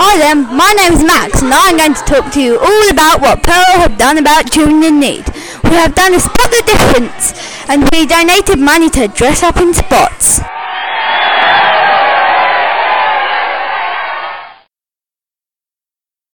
Hi there, my name is Max and I'm going to talk to you all about what Pearl have done about children in need. We have done a Spot the Difference and we donated money to dress up in spots.